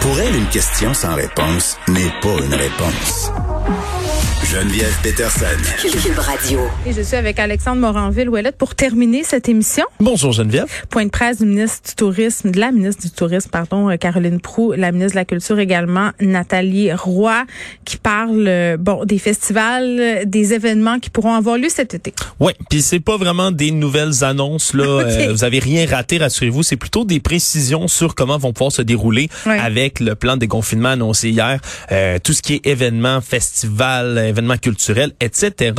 Pour elle, une question sans réponse n'est pas une réponse. Geneviève Peterson. Cube Radio. Et je suis avec Alexandre Moranville-Ouellette pour terminer cette émission. Bonjour Geneviève. Point de presse du ministre du Tourisme, de la ministre du Tourisme, pardon, euh, Caroline Proux, la ministre de la Culture également, Nathalie Roy, qui parle, euh, bon, des festivals, euh, des événements qui pourront avoir lieu cet été. Oui, puis c'est pas vraiment des nouvelles annonces là. Ok. vous avez rien raté, rassurez-vous. C'est plutôt des précisions sur comment vont pouvoir se dérouler Ouais. avec le plan de déconfinement annoncé hier. Euh, tout ce qui est événements, festivals, événements culturels, etc.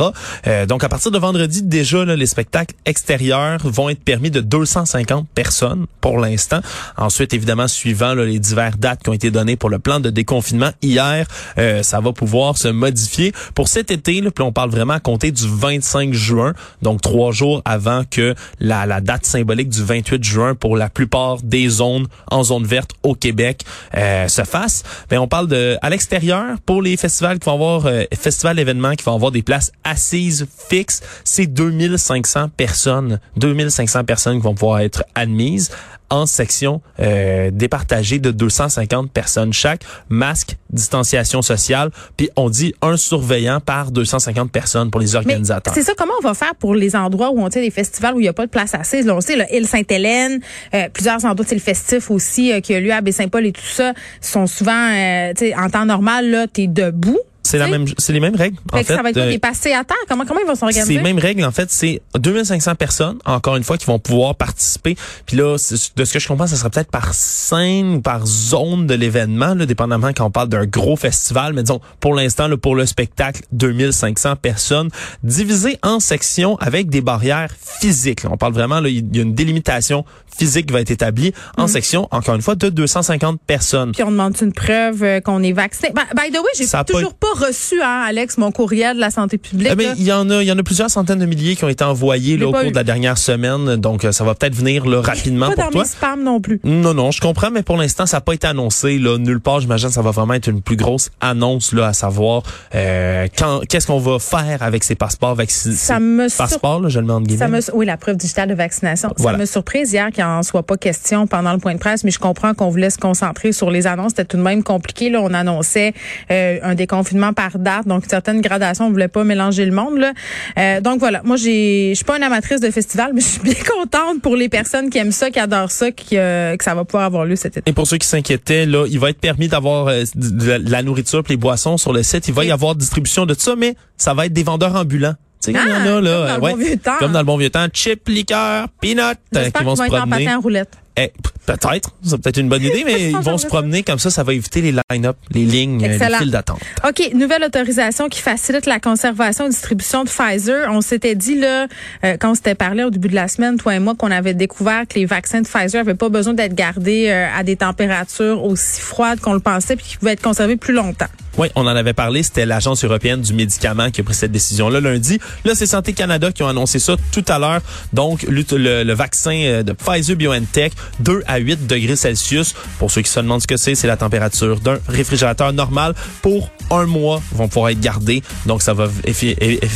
Euh, donc à partir de vendredi déjà, les spectacles extérieurs vont être permis de 250 personnes pour l'instant. Ensuite, évidemment, suivant les diverses dates qui ont été données pour le plan de déconfinement hier, euh, ça va pouvoir se modifier pour cet été. Là, puis on parle vraiment à compter du 25 juin, donc trois jours avant que la, date symbolique du 28 juin pour la plupart des zones en zone verte au Québec euh, se fasse. Ben on parle de à l'extérieur pour les festivals qui vont avoir festivals événements qui vont avoir des places assises fixes, c'est 2500 personnes, 2500 personnes qui vont pouvoir être admises en section euh, départagée de 250 personnes chaque, masque, distanciation sociale, puis on dit un surveillant par 250 personnes pour les organisateurs. c'est ça, comment on va faire pour les endroits où on tient des festivals où il n'y a pas de place assise? Là, on sait, là, île Sainte-Hélène, euh, plusieurs endroits, c'est le festif aussi euh, qui a lieu à Baie-Saint-Paul et tout ça, sont souvent, euh, tu sais, en temps normal, là, t'es debout. C'est la même, c'est les mêmes règles. En Fait ça va être euh, des passés à terre? Comment, comment ils vont C'est s'organiser? les mêmes règles, en fait, c'est 2500 personnes, encore une fois, qui vont pouvoir participer. Puis là, c'est- de ce que je comprends, ça sera peut-être par scène ou par zone de l'événement, là, dépendamment quand on parle d'un gros festival. Mais disons, pour l'instant, là, pour le spectacle, 2500 personnes, divisées en sections avec des barrières physiques. là. On parle vraiment, là, il y a une délimitation physique qui va être établie en sections, encore une fois, de 250 personnes. Puis on demande une preuve euh, qu'on est vacciné? By, by the way, j'ai toujours pas reçu, hein, Alex, mon courriel de la santé publique. Ben, là. il y en a, il y en a plusieurs centaines de milliers qui ont été envoyés là, au cours eu. de la dernière semaine, donc euh, ça va peut-être venir là, rapidement pas pour dans toi. mes spams non plus. Non, non, je comprends, mais pour l'instant, ça n'a pas été annoncé là, nulle part. J'imagine que ça va vraiment être une plus grosse annonce là, à savoir euh, quand, qu'est-ce qu'on va faire avec ces passeports vaccinés. Ça me sur- passeports, là, je le mets entre Ça me, oui, la preuve digitale de vaccination. Voilà. Ça me surprise hier qu'il en soit pas question pendant le point de presse, mais je comprends qu'on voulait se concentrer sur les annonces. C'était tout de même compliqué. Là, on annonçait euh, un déconfinement par date, donc une certaine gradation. On voulait pas mélanger le monde. Là. Euh, donc voilà. Moi, j'ai, je suis pas une amatrice de festival, mais je suis bien contente pour les personnes qui aiment ça, qui adorent ça, qui, euh, que ça va pouvoir avoir lieu cet été. Et pour ceux qui s'inquiétaient, là, il va être permis d'avoir euh, de la- de la nourriture les boissons sur le site. Il va y avoir distribution de tout ça, mais ça va être des vendeurs ambulants. Sais, il y en Ah, a, là, comme dans le ouais, bon vieux temps. Comme dans le bon vieux temps. Chip, liqueur, peanut, euh, J'espère qui vont qu'ils se vont promener. patin en roulette. Eh, peut-être, c'est peut-être une bonne idée, mais ils vont se promener comme ça, ça va éviter les line-up, les lignes, euh, les Excellent. files d'attente. OK, nouvelle autorisation qui facilite la conservation et distribution de Pfizer. On s'était dit là, euh, quand on s'était parlé au début de la semaine, toi et moi, qu'on avait découvert que les vaccins de Pfizer avaient pas besoin d'être gardés euh, à des températures aussi froides qu'on le pensait, puis qu'ils pouvaient être conservés plus longtemps. Oui, on en avait parlé. C'était l'Agence européenne du médicament qui a pris cette décision-là lundi. Là, c'est Santé Canada qui ont annoncé ça tout à l'heure. Donc, le, le- le vaccin de Pfizer BioNTech, 2 à 8 degrés Celsius. Pour ceux qui se demandent ce que c'est, c'est la température d'un réfrigérateur normal. Pour un mois, vont pouvoir être gardés. Donc, ça va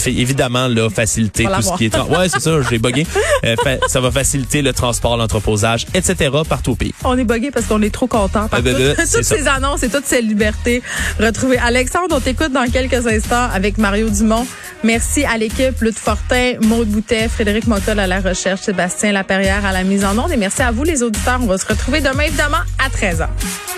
évidemment là, faciliter tout ce qui est... Ouais, c'est ça, j'ai bugué. Euh, ça va faciliter le transport, l'entreposage, etc. partout au pays. On est buggé parce qu'on est trop content par Ah, ben, toutes, ben, toutes ça. ces annonces et toutes ces libertés retrouvées. Alexandre, on t'écoute dans quelques instants avec Mario Dumont. Merci à l'équipe, Lutte Fortin, Maude Boutet, Frédéric Mottol à la recherche, Sébastien Laperrière à la mise en onde. Et merci à vous, auditeurs. On va se retrouver demain, évidemment, à 13h.